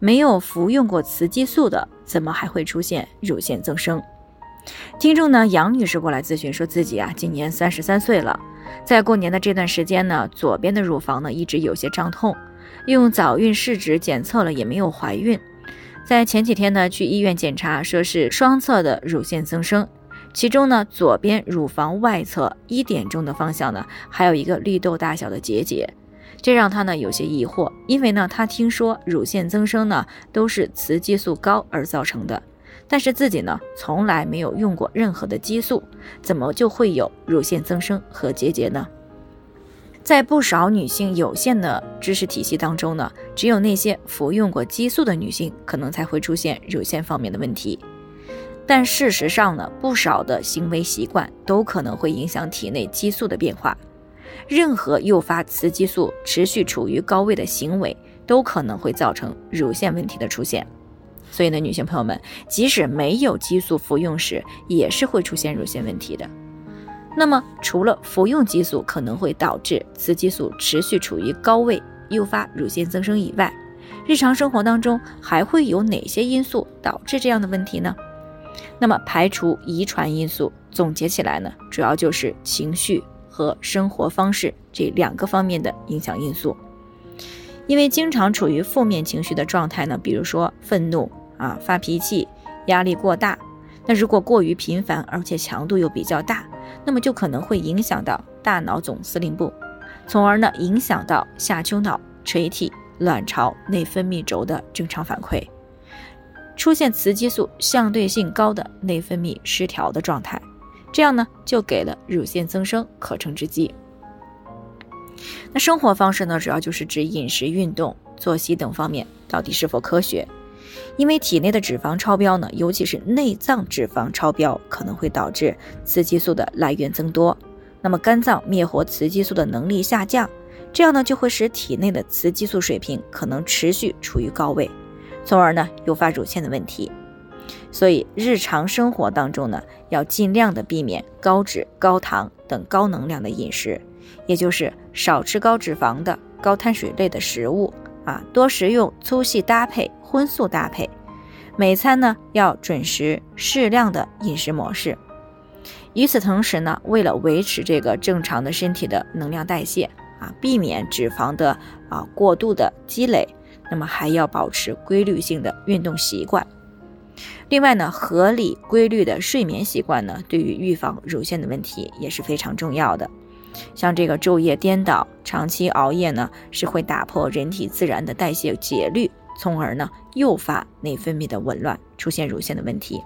没有服用过雌激素的，怎么还会出现乳腺增生？听众呢，杨女士过来咨询，说自己啊，今年三十三岁了，在过年的这段时间呢，左边的乳房呢一直有些胀痛，用早孕试纸检测了也没有怀孕，在前几天呢去医院检查，说是双侧的乳腺增生，其中呢左边乳房外侧一点钟的方向呢还有一个绿豆大小的结节。这让他呢有些疑惑，因为呢他听说乳腺增生呢都是雌激素高而造成的，但是自己呢从来没有用过任何的激素，怎么就会有乳腺增生和结节呢？在不少女性有限的知识体系当中呢，只有那些服用过激素的女性可能才会出现乳腺方面的问题，但事实上呢，不少的行为习惯都可能会影响体内激素的变化。任何诱发雌激素持续处于高位的行为，都可能会造成乳腺问题的出现。所以呢，女性朋友们，即使没有激素服用时，也是会出现乳腺问题的。那么，除了服用激素可能会导致雌激素持续处于高位，诱发乳腺增生以外，日常生活当中还会有哪些因素导致这样的问题呢？那么，排除遗传因素，总结起来呢，主要就是情绪。和生活方式这两个方面的影响因素，因为经常处于负面情绪的状态呢，比如说愤怒啊、发脾气、压力过大，那如果过于频繁，而且强度又比较大，那么就可能会影响到大脑总司令部，从而呢影响到下丘脑、垂体、卵巢内分泌轴的正常反馈，出现雌激素相对性高的内分泌失调的状态。这样呢，就给了乳腺增生可乘之机。那生活方式呢，主要就是指饮食、运动、作息等方面到底是否科学。因为体内的脂肪超标呢，尤其是内脏脂肪超标，可能会导致雌激素的来源增多，那么肝脏灭活雌激素的能力下降，这样呢，就会使体内的雌激素水平可能持续处于高位，从而呢，诱发乳腺的问题。所以日常生活当中呢，要尽量的避免高脂、高糖等高能量的饮食，也就是少吃高脂肪的、高碳水类的食物啊，多食用粗细搭配、荤素搭配。每餐呢要准时、适量的饮食模式。与此同时呢，为了维持这个正常的身体的能量代谢啊，避免脂肪的啊过度的积累，那么还要保持规律性的运动习惯。另外呢，合理规律的睡眠习惯呢，对于预防乳腺的问题也是非常重要的。像这个昼夜颠倒、长期熬夜呢，是会打破人体自然的代谢节律，从而呢诱发内分泌的紊乱，出现乳腺的问题。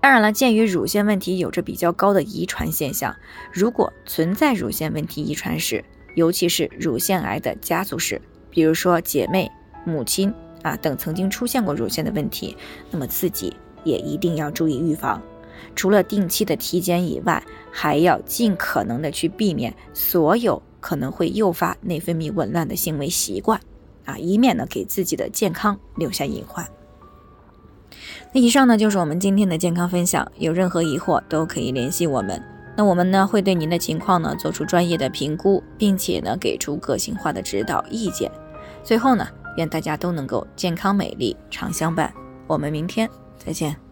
当然了，鉴于乳腺问题有着比较高的遗传现象，如果存在乳腺问题遗传史，尤其是乳腺癌的家族史，比如说姐妹、母亲。啊，等曾经出现过乳腺的问题，那么自己也一定要注意预防。除了定期的体检以外，还要尽可能的去避免所有可能会诱发内分泌紊乱的行为习惯，啊，以免呢给自己的健康留下隐患。那以上呢就是我们今天的健康分享，有任何疑惑都可以联系我们。那我们呢会对您的情况呢做出专业的评估，并且呢给出个性化的指导意见。最后呢。愿大家都能够健康美丽常相伴。我们明天再见。